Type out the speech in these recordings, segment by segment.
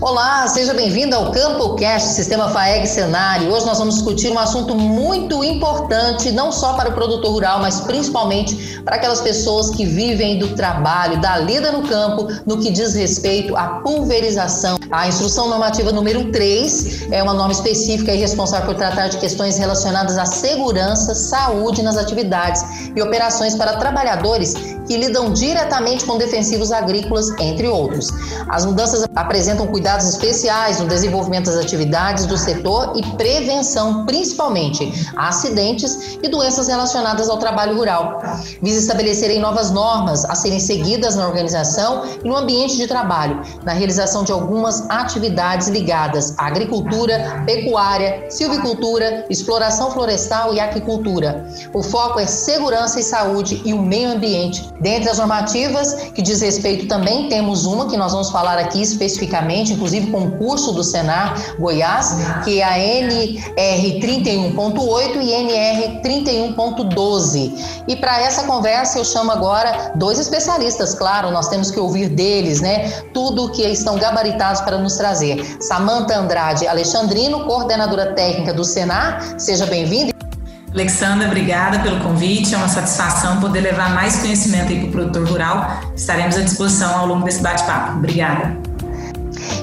Olá, seja bem-vindo ao CampoCast Sistema FAEG Cenário. Hoje nós vamos discutir um assunto muito importante, não só para o produtor rural, mas principalmente para aquelas pessoas que vivem do trabalho, da lida no campo, no que diz respeito à pulverização. A instrução normativa número 3 é uma norma específica e responsável por tratar de questões relacionadas à segurança, saúde nas atividades e operações para trabalhadores que lidam diretamente com defensivos agrícolas, entre outros. As mudanças apresentam cuidados especiais no desenvolvimento das atividades do setor e prevenção, principalmente a acidentes e doenças relacionadas ao trabalho rural. Visa estabelecerem novas normas a serem seguidas na organização e no ambiente de trabalho, na realização de algumas atividades ligadas à agricultura, pecuária, silvicultura, exploração florestal e aquicultura. O foco é segurança e saúde e o meio ambiente Dentre as normativas que diz respeito também, temos uma que nós vamos falar aqui especificamente, inclusive concurso do Senar Goiás, que é a NR 31.8 e NR 31.12. E para essa conversa eu chamo agora dois especialistas, claro, nós temos que ouvir deles, né? Tudo que estão gabaritados para nos trazer. Samanta Andrade Alexandrino, coordenadora técnica do Senar, seja bem-vinda. Alexandra, obrigada pelo convite. É uma satisfação poder levar mais conhecimento para o produtor rural. Estaremos à disposição ao longo desse bate-papo. Obrigada.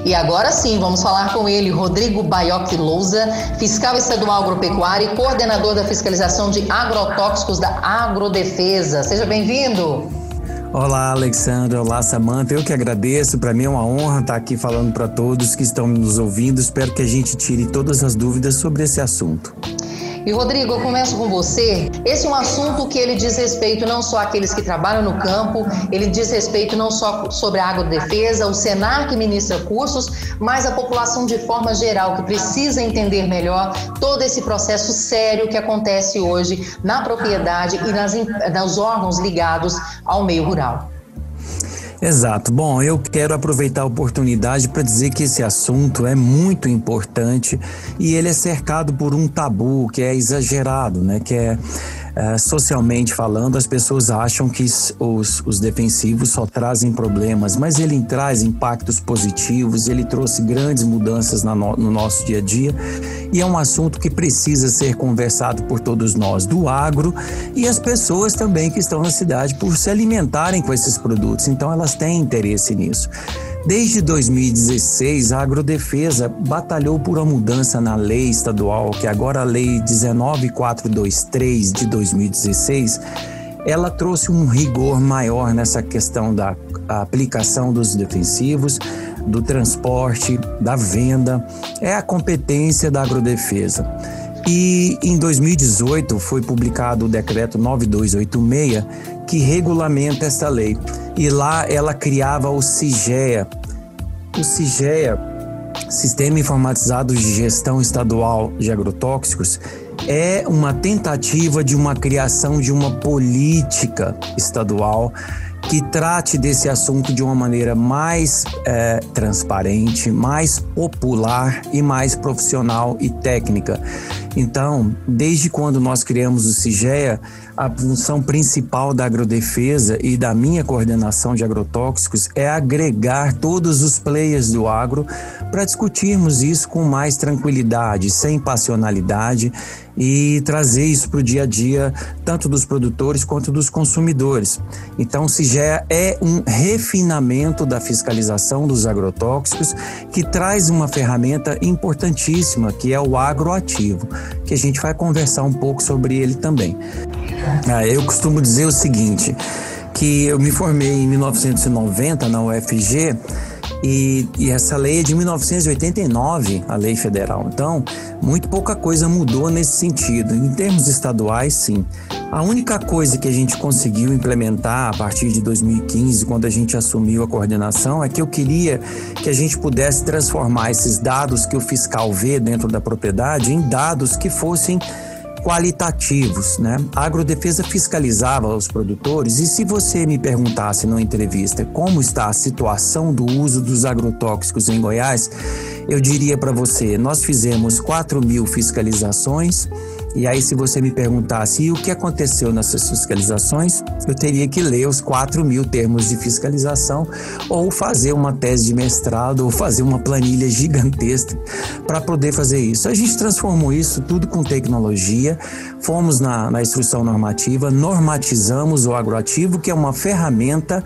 E agora sim, vamos falar com ele, Rodrigo Baioc Louza, fiscal estadual agropecuário e coordenador da fiscalização de agrotóxicos da Agrodefesa. Seja bem-vindo. Olá, Alexandra. Olá, Samanta. Eu que agradeço. Para mim é uma honra estar aqui falando para todos que estão nos ouvindo. Espero que a gente tire todas as dúvidas sobre esse assunto. E Rodrigo, eu começo com você. Esse é um assunto que ele diz respeito não só àqueles que trabalham no campo, ele diz respeito não só sobre a agrodefesa, o Senar que ministra cursos, mas a população de forma geral que precisa entender melhor todo esse processo sério que acontece hoje na propriedade e nas, nos órgãos ligados ao meio rural. Exato. Bom, eu quero aproveitar a oportunidade para dizer que esse assunto é muito importante e ele é cercado por um tabu que é exagerado, né? Que é é, socialmente falando, as pessoas acham que os, os defensivos só trazem problemas, mas ele traz impactos positivos, ele trouxe grandes mudanças no, no nosso dia a dia e é um assunto que precisa ser conversado por todos nós, do agro e as pessoas também que estão na cidade por se alimentarem com esses produtos, então elas têm interesse nisso. Desde 2016, a Agrodefesa batalhou por uma mudança na lei estadual, que agora a Lei 19423 de 2016, ela trouxe um rigor maior nessa questão da aplicação dos defensivos, do transporte, da venda, é a competência da agrodefesa. E em 2018 foi publicado o decreto 9286 que regulamenta essa lei. E lá ela criava o CIGEA. O CIGEA, Sistema Informatizado de Gestão Estadual de Agrotóxicos, é uma tentativa de uma criação de uma política estadual que trate desse assunto de uma maneira mais é, transparente, mais popular e mais profissional e técnica. Então, desde quando nós criamos o CIGEA, a função principal da agrodefesa e da minha coordenação de agrotóxicos é agregar todos os players do agro para discutirmos isso com mais tranquilidade, sem passionalidade e trazer isso para o dia a dia, tanto dos produtores quanto dos consumidores. Então, o CIGEA é um refinamento da fiscalização dos agrotóxicos que traz uma ferramenta importantíssima, que é o agroativo, que a gente vai conversar um pouco sobre ele também. Ah, eu costumo dizer o seguinte, que eu me formei em 1990 na UFG e, e, essa lei é de 1989, a lei federal. Então, muito pouca coisa mudou nesse sentido. Em termos estaduais, sim. A única coisa que a gente conseguiu implementar a partir de 2015, quando a gente assumiu a coordenação, é que eu queria que a gente pudesse transformar esses dados que o fiscal vê dentro da propriedade em dados que fossem qualitativos, né? A agrodefesa fiscalizava os produtores e se você me perguntasse numa entrevista como está a situação do uso dos agrotóxicos em Goiás, eu diria para você, nós fizemos 4 mil fiscalizações E aí, se você me perguntasse e o que aconteceu nessas fiscalizações, eu teria que ler os 4 mil termos de fiscalização ou fazer uma tese de mestrado ou fazer uma planilha gigantesca para poder fazer isso. A gente transformou isso tudo com tecnologia, fomos na, na instrução normativa, normatizamos o agroativo, que é uma ferramenta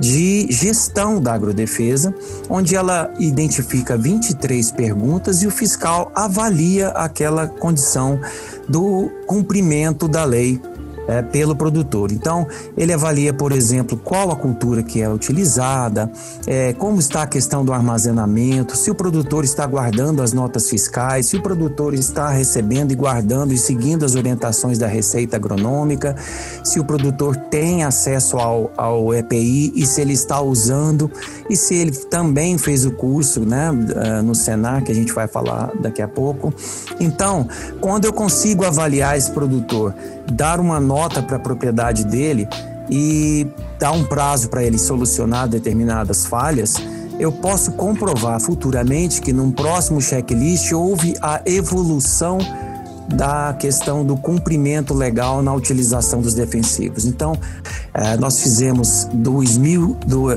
de gestão da agrodefesa, onde ela identifica 23 perguntas e o fiscal avalia aquela condição do cumprimento da lei é, pelo produtor. Então, ele avalia, por exemplo, qual a cultura que é utilizada, é, como está a questão do armazenamento, se o produtor está guardando as notas fiscais, se o produtor está recebendo e guardando e seguindo as orientações da Receita Agronômica, se o produtor tem acesso ao, ao EPI e se ele está usando e se ele também fez o curso né, eh, no Senar, que a gente vai falar daqui a pouco. Então, quando eu consigo avaliar esse produtor, dar uma nota para a propriedade dele e dar um prazo para ele solucionar determinadas falhas, eu posso comprovar futuramente que num próximo checklist houve a evolução da questão do cumprimento legal na utilização dos defensivos. Então, eh, nós fizemos 2.000, do,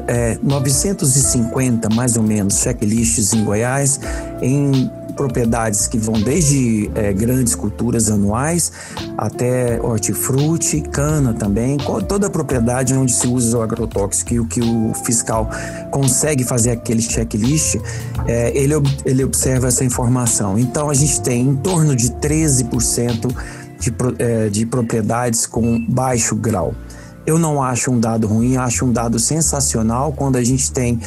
950 mais ou menos checklists em Goiás, em propriedades que vão desde é, grandes culturas anuais até hortifruti, cana também, toda propriedade onde se usa o agrotóxico e o que o fiscal consegue fazer aquele checklist, é, ele, ele observa essa informação. Então a gente tem em torno de 13% de, é, de propriedades com baixo grau. Eu não acho um dado ruim, acho um dado sensacional quando a gente tem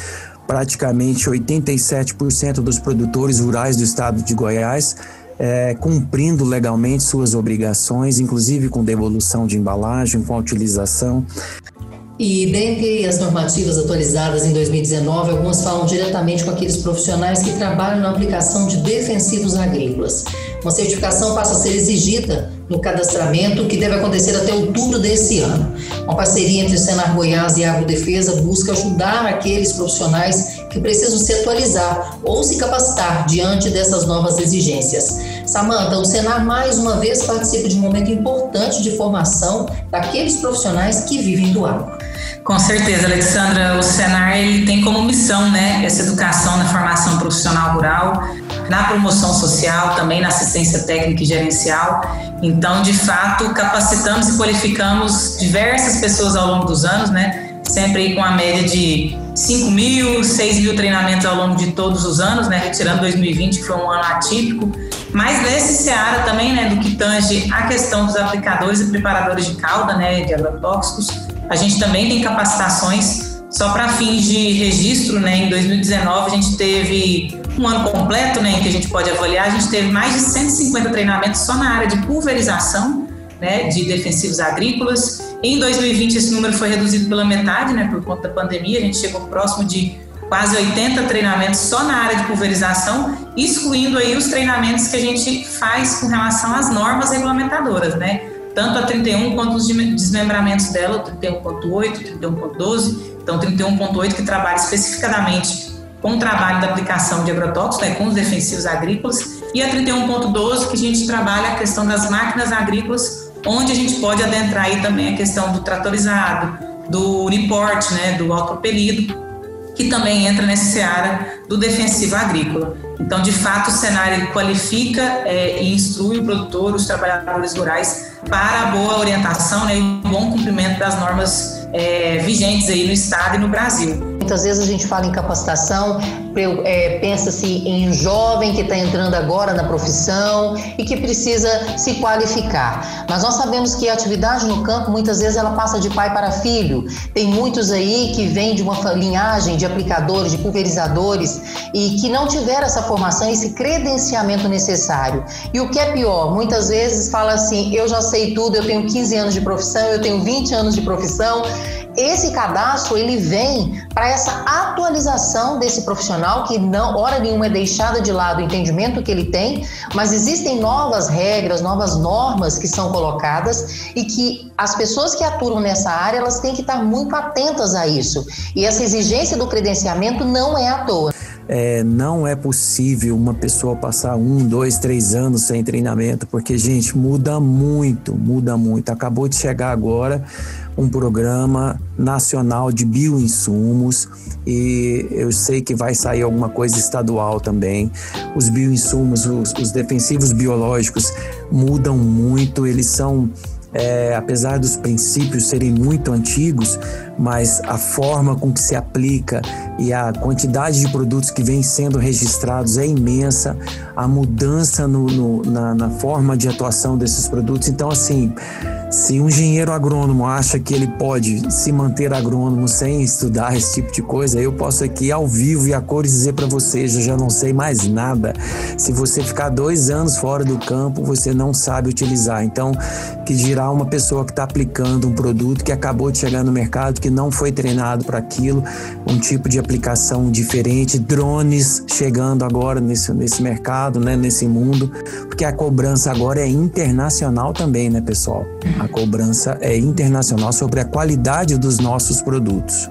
praticamente 87% dos produtores rurais do estado de Goiás é, cumprindo legalmente suas obrigações, inclusive com devolução de embalagem, com a utilização. E dentre as normativas atualizadas em 2019, algumas falam diretamente com aqueles profissionais que trabalham na aplicação de defensivos agrícolas. Uma certificação passa a ser exigida no cadastramento, que deve acontecer até outubro desse ano. Uma parceria entre o Senar Goiás e a Agrodefesa busca ajudar aqueles profissionais que precisam se atualizar ou se capacitar diante dessas novas exigências. Samanta, o Senar mais uma vez participa de um momento importante de formação daqueles profissionais que vivem do agro. Com certeza, Alexandra, o Senar ele tem como missão, né, essa educação na formação profissional rural, na promoção social, também na assistência técnica e gerencial. Então, de fato, capacitamos e qualificamos diversas pessoas ao longo dos anos, né? Sempre com a média de 5 mil, 6 mil treinamentos ao longo de todos os anos, né? Retirando 2020, que foi um ano atípico. Mas nesse seara também, né, do que tange a questão dos aplicadores e preparadores de calda, né, de agrotóxicos, a gente também tem capacitações só para fins de registro, né? Em 2019 a gente teve um ano completo, né, em que a gente pode avaliar, a gente teve mais de 150 treinamentos só na área de pulverização, né, de defensivos agrícolas. Em 2020 esse número foi reduzido pela metade, né, por conta da pandemia, a gente chegou próximo de quase 80 treinamentos só na área de pulverização, excluindo aí os treinamentos que a gente faz com relação às normas regulamentadoras, né? Tanto a 31 quanto os desmembramentos dela, 31.8, 31.12, então 31.8 que trabalha especificadamente com o trabalho da aplicação de agrotóxicos, né, com os defensivos agrícolas, e a 31.12, que a gente trabalha a questão das máquinas agrícolas, onde a gente pode adentrar aí também a questão do tratorizado, do report, né, do autopropelido, que também entra nesse seara do defensivo agrícola. Então, de fato, o cenário qualifica é, e instrui o produtor, os trabalhadores rurais, para a boa orientação né, e o bom cumprimento das normas é, vigentes aí no Estado e no Brasil. Muitas vezes a gente fala em capacitação, é, pensa-se em um jovem que está entrando agora na profissão e que precisa se qualificar. Mas nós sabemos que a atividade no campo, muitas vezes, ela passa de pai para filho. Tem muitos aí que vêm de uma linhagem de aplicadores, de pulverizadores e que não tiveram essa formação, esse credenciamento necessário. E o que é pior, muitas vezes fala assim: eu já sei tudo, eu tenho 15 anos de profissão, eu tenho 20 anos de profissão esse cadastro ele vem para essa atualização desse profissional que não hora nenhuma é deixada de lado o entendimento que ele tem, mas existem novas regras, novas normas que são colocadas e que as pessoas que atuam nessa área elas têm que estar muito atentas a isso. E essa exigência do credenciamento não é à toa. É, não é possível uma pessoa passar um, dois, três anos sem treinamento, porque, gente, muda muito, muda muito. Acabou de chegar agora um programa nacional de bioinsumos e eu sei que vai sair alguma coisa estadual também. Os bioinsumos, os, os defensivos biológicos mudam muito, eles são é, apesar dos princípios serem muito antigos, mas a forma com que se aplica e a quantidade de produtos que vem sendo registrados é imensa, a mudança no, no, na, na forma de atuação desses produtos. Então, assim, se um engenheiro agrônomo acha que ele pode se manter agrônomo sem estudar esse tipo de coisa, eu posso aqui ao vivo e a cores dizer para vocês, eu já não sei mais nada. Se você ficar dois anos fora do campo, você não sabe utilizar. Então, que dirá uma pessoa que está aplicando um produto que acabou de chegar no mercado, que não foi treinado para aquilo, um tipo de aplicação diferente, drones chegando agora nesse, nesse mercado, né, nesse mundo, porque a cobrança agora é internacional também, né, pessoal? A cobrança é internacional sobre a qualidade dos nossos produtos.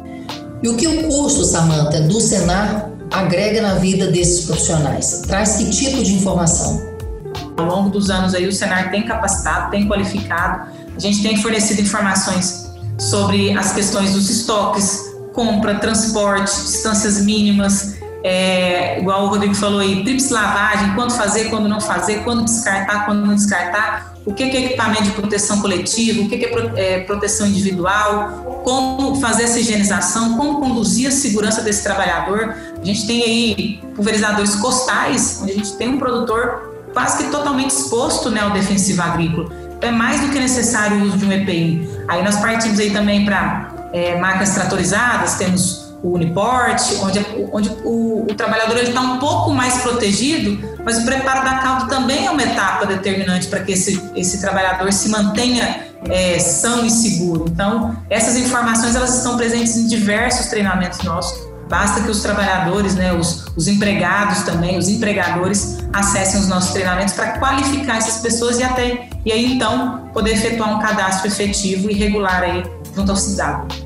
E o que o curso, Samanta, do Senar agrega na vida desses profissionais? Traz que tipo de informação? Ao longo dos anos aí o Senar tem capacitado, tem qualificado, a gente tem fornecido informações sobre as questões dos estoques, compra, transporte, distâncias mínimas, é, igual o Rodrigo falou aí, trips lavagem, quando fazer, quando não fazer, quando descartar, quando não descartar, o que é equipamento de proteção coletiva, o que é, é proteção individual, como fazer essa higienização, como conduzir a segurança desse trabalhador. A gente tem aí pulverizadores costais, onde a gente tem um produtor quase que totalmente exposto né, ao defensivo agrícola. É mais do que necessário o uso de um EPI. Aí nós partimos aí também para é, marcas tratorizadas, temos o Uniporte, onde, onde o, o trabalhador está um pouco mais protegido, mas o preparo da cauda também é uma etapa determinante para que esse, esse trabalhador se mantenha é, são e seguro. Então, essas informações elas estão presentes em diversos treinamentos nossos. Basta que os trabalhadores, né, os, os empregados também, os empregadores, acessem os nossos treinamentos para qualificar essas pessoas e até e aí então poder efetuar um cadastro efetivo e regular aí junto ao CISAB.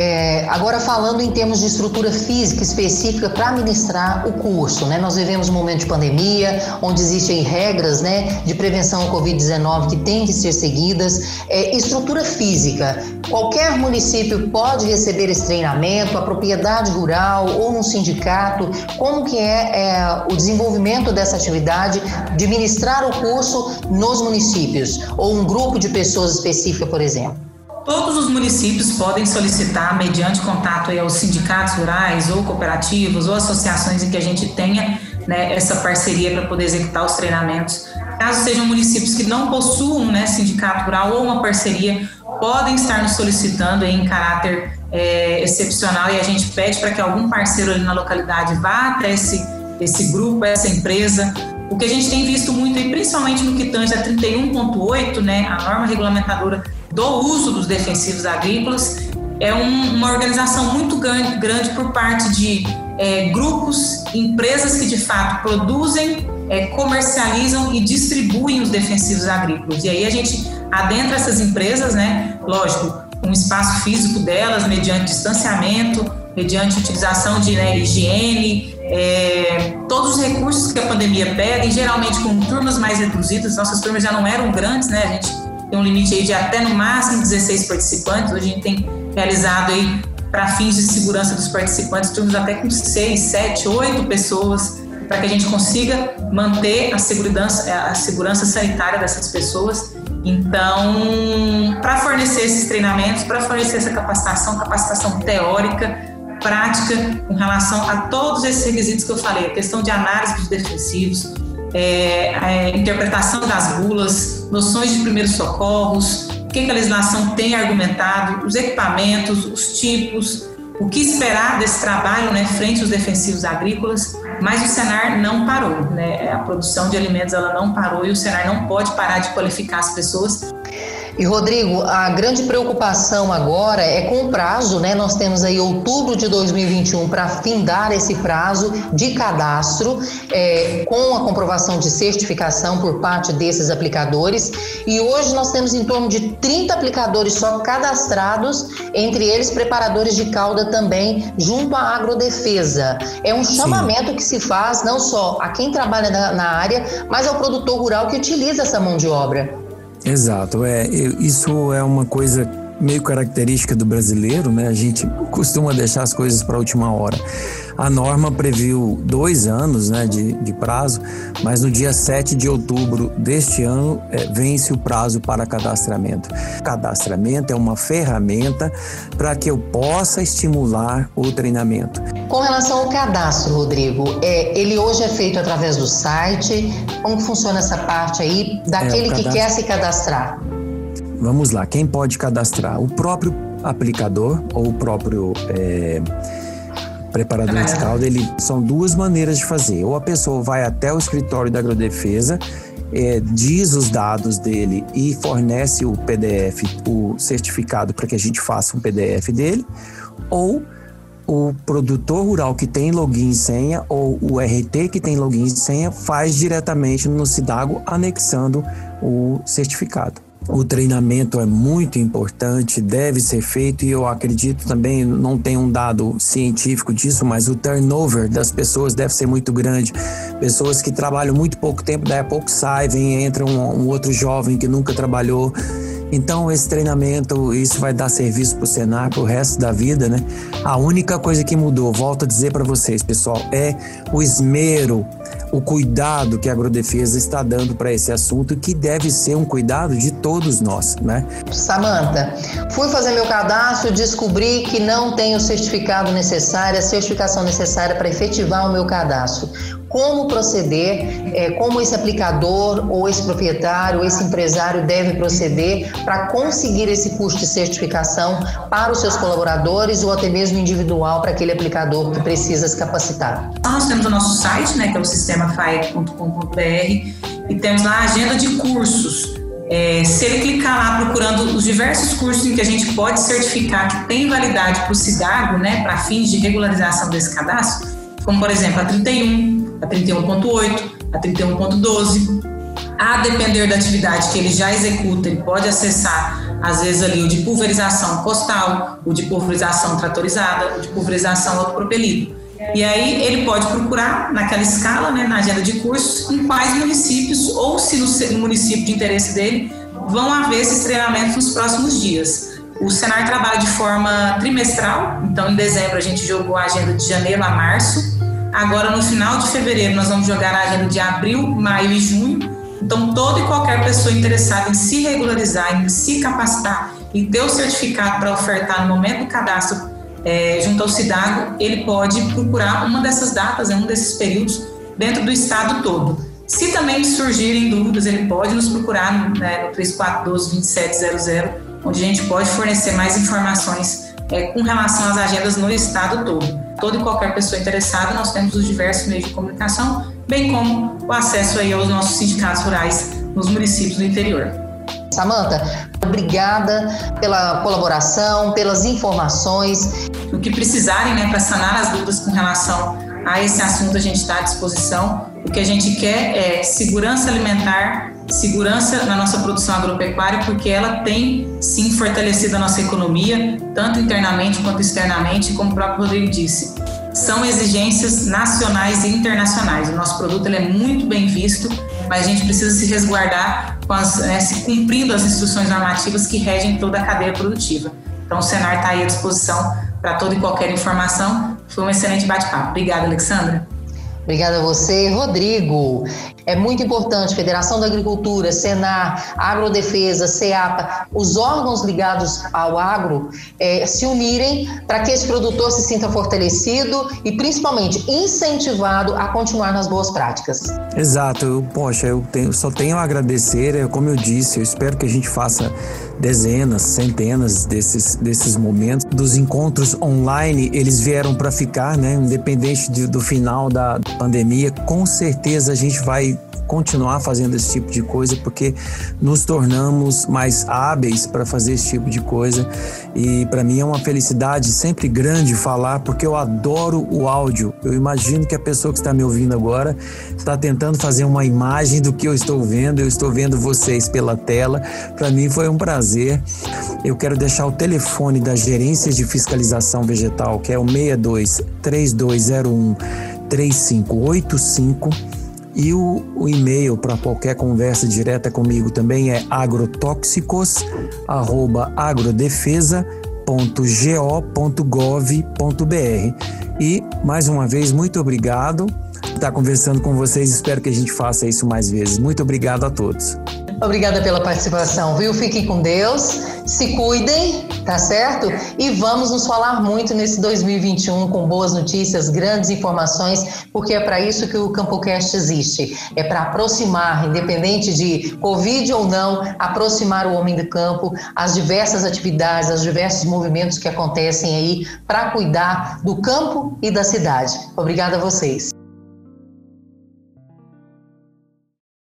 É, agora falando em termos de estrutura física específica para ministrar o curso, né? Nós vivemos um momento de pandemia, onde existem regras, né, de prevenção ao Covid-19 que têm que ser seguidas. É, estrutura física, qualquer município pode receber esse treinamento, a propriedade rural ou um sindicato, como que é, é o desenvolvimento dessa atividade de ministrar o curso nos municípios ou um grupo de pessoas específica, por exemplo? Todos os municípios podem solicitar, mediante contato aos sindicatos rurais, ou cooperativas, ou associações em que a gente tenha né, essa parceria para poder executar os treinamentos. Caso sejam municípios que não possuam né, sindicato rural ou uma parceria, podem estar nos solicitando em caráter é, excepcional e a gente pede para que algum parceiro ali na localidade vá até esse, esse grupo, essa empresa. O que a gente tem visto muito, e principalmente no que tange a 31.8, né, a norma regulamentadora do uso dos defensivos agrícolas é um, uma organização muito grande, grande por parte de é, grupos, empresas que de fato produzem, é, comercializam e distribuem os defensivos agrícolas. E aí a gente adentra essas empresas, né? Lógico, um espaço físico delas, mediante distanciamento, mediante utilização de né, higiene, é, todos os recursos que a pandemia pega, e geralmente com turmas mais reduzidas, nossas turmas já não eram grandes, né? A gente tem um limite de até no máximo 16 participantes. Hoje a gente tem realizado aí para fins de segurança dos participantes turnos até com 6, 7, 8 pessoas para que a gente consiga manter a segurança, a segurança sanitária dessas pessoas. Então, para fornecer esses treinamentos, para fornecer essa capacitação, capacitação teórica, prática, com relação a todos esses requisitos que eu falei, a questão de análise dos defensivos, é, a interpretação das bulas, noções de primeiros socorros, o que a legislação tem argumentado, os equipamentos, os tipos, o que esperar desse trabalho né, frente aos defensivos agrícolas, mas o Senar não parou, né? A produção de alimentos ela não parou e o Senar não pode parar de qualificar as pessoas E Rodrigo, a grande preocupação agora é com o prazo, né? Nós temos aí outubro de 2021 para findar esse prazo de cadastro é, com a comprovação de certificação por parte desses aplicadores. E hoje nós temos em torno de 30 aplicadores só cadastrados, entre eles preparadores de cauda também, junto à agrodefesa. É um chamamento Sim. que se faz não só a quem trabalha na, na área, mas ao produtor rural que utiliza essa mão de obra. Exato, é, isso é uma coisa meio característica do brasileiro, né? A gente costuma deixar as coisas para a última hora. A norma previu dois anos né, de, de prazo, mas no dia 7 de outubro deste ano é, vence o prazo para cadastramento. Cadastramento é uma ferramenta para que eu possa estimular o treinamento. Com relação ao cadastro, Rodrigo, é, ele hoje é feito através do site. Como funciona essa parte aí daquele é, que quer se cadastrar? Vamos lá, quem pode cadastrar? O próprio aplicador ou o próprio é, preparador de calda, ele são duas maneiras de fazer. Ou a pessoa vai até o escritório da agrodefesa, é, diz os dados dele e fornece o PDF, o certificado para que a gente faça um PDF dele, ou o produtor rural que tem login e senha ou o RT que tem login e senha faz diretamente no Cidago anexando o certificado. O treinamento é muito importante, deve ser feito e eu acredito também, não tem um dado científico disso, mas o turnover das pessoas deve ser muito grande. Pessoas que trabalham muito pouco tempo, daí a pouco saem, vem, entra um, um outro jovem que nunca trabalhou. Então, esse treinamento, isso vai dar serviço para o Senar para o resto da vida, né? A única coisa que mudou, volto a dizer para vocês, pessoal, é o esmero o cuidado que a agrodefesa está dando para esse assunto, que deve ser um cuidado de todos nós, né? Samanta, fui fazer meu cadastro, descobri que não tenho o certificado necessário, a certificação necessária para efetivar o meu cadastro como proceder, é, como esse aplicador ou esse proprietário, ou esse empresário deve proceder para conseguir esse custo de certificação para os seus colaboradores ou até mesmo individual para aquele aplicador que precisa se capacitar. Nós temos o nosso site, né, que é o sistemafaec.com.br e temos lá a agenda de cursos. É, se ele clicar lá procurando os diversos cursos em que a gente pode certificar que tem validade para o CIDAGO, né, para fins de regularização desse cadastro, como por exemplo a 31, a 31.8, a 31.12. A depender da atividade que ele já executa, ele pode acessar, às vezes, ali o de pulverização postal, o de pulverização tratorizada, o de pulverização autopropelido. E aí ele pode procurar naquela escala, né, na agenda de cursos, em quais municípios, ou se no município de interesse dele, vão haver esses treinamentos nos próximos dias. O Senar trabalha de forma trimestral, então em dezembro a gente jogou a agenda de janeiro a março, Agora, no final de fevereiro, nós vamos jogar a agenda de abril, maio e junho. Então, toda e qualquer pessoa interessada em se regularizar, em se capacitar e ter o certificado para ofertar no momento do cadastro é, junto ao CIDAGO, ele pode procurar uma dessas datas, em um desses períodos, dentro do estado todo. Se também surgirem dúvidas, ele pode nos procurar né, no 3412-2700, onde a gente pode fornecer mais informações é, com relação às agendas no estado todo toda e qualquer pessoa interessada, nós temos os diversos meios de comunicação, bem como o acesso aí aos nossos sindicatos rurais nos municípios do interior. Samanta, obrigada pela colaboração, pelas informações. O que precisarem né, para sanar as dúvidas com relação a esse assunto, a gente está à disposição. O que a gente quer é segurança alimentar segurança na nossa produção agropecuária, porque ela tem sim fortalecido a nossa economia, tanto internamente quanto externamente, como o próprio Rodrigo disse. São exigências nacionais e internacionais. O nosso produto ele é muito bem visto, mas a gente precisa se resguardar as, né, se cumprindo as instruções normativas que regem toda a cadeia produtiva. Então, o Senar está aí à disposição para toda e qualquer informação. Foi um excelente bate-papo. Obrigada, Alexandra. Obrigada a você, Rodrigo. É muito importante, Federação da Agricultura, Senar, Agrodefesa, SEAPA, os órgãos ligados ao agro é, se unirem para que esse produtor se sinta fortalecido e principalmente incentivado a continuar nas boas práticas. Exato. Eu, poxa, eu tenho, só tenho a agradecer, é, como eu disse, eu espero que a gente faça dezenas, centenas desses, desses momentos. Dos encontros online, eles vieram para ficar, né? Independente de, do final da pandemia, com certeza a gente vai continuar fazendo esse tipo de coisa, porque nos tornamos mais hábeis para fazer esse tipo de coisa. E para mim é uma felicidade sempre grande falar, porque eu adoro o áudio. Eu imagino que a pessoa que está me ouvindo agora está tentando fazer uma imagem do que eu estou vendo. Eu estou vendo vocês pela tela. Para mim foi um prazer. Eu quero deixar o telefone da Gerência de Fiscalização Vegetal, que é o 62 3201 3585 e o, o e-mail para qualquer conversa direta comigo também é agrotóxicos@agrodefesa.go.gov.br. E mais uma vez muito obrigado estar conversando com vocês. Espero que a gente faça isso mais vezes. Muito obrigado a todos. Obrigada pela participação, viu? Fiquem com Deus, se cuidem, tá certo? E vamos nos falar muito nesse 2021 com boas notícias, grandes informações, porque é para isso que o CampoCast existe. É para aproximar, independente de Covid ou não, aproximar o homem do campo, as diversas atividades, os diversos movimentos que acontecem aí para cuidar do campo e da cidade. Obrigada a vocês.